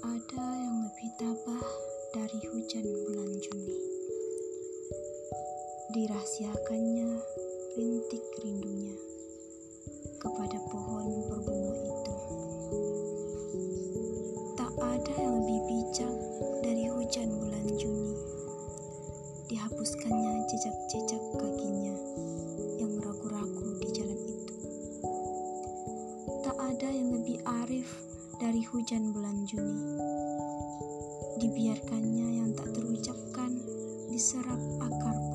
ada yang lebih tabah dari hujan bulan Juni. Dirahsiakannya rintik rindunya kepada pohon berbunga itu. Tak ada yang lebih bijak dari hujan bulan Juni. Dihapuskannya jejak-jejak kakinya yang ragu-ragu di jalan itu. Tak ada yang lebih arif dari hujan bulan Juni. Dibiarkannya yang tak terucapkan diserap akar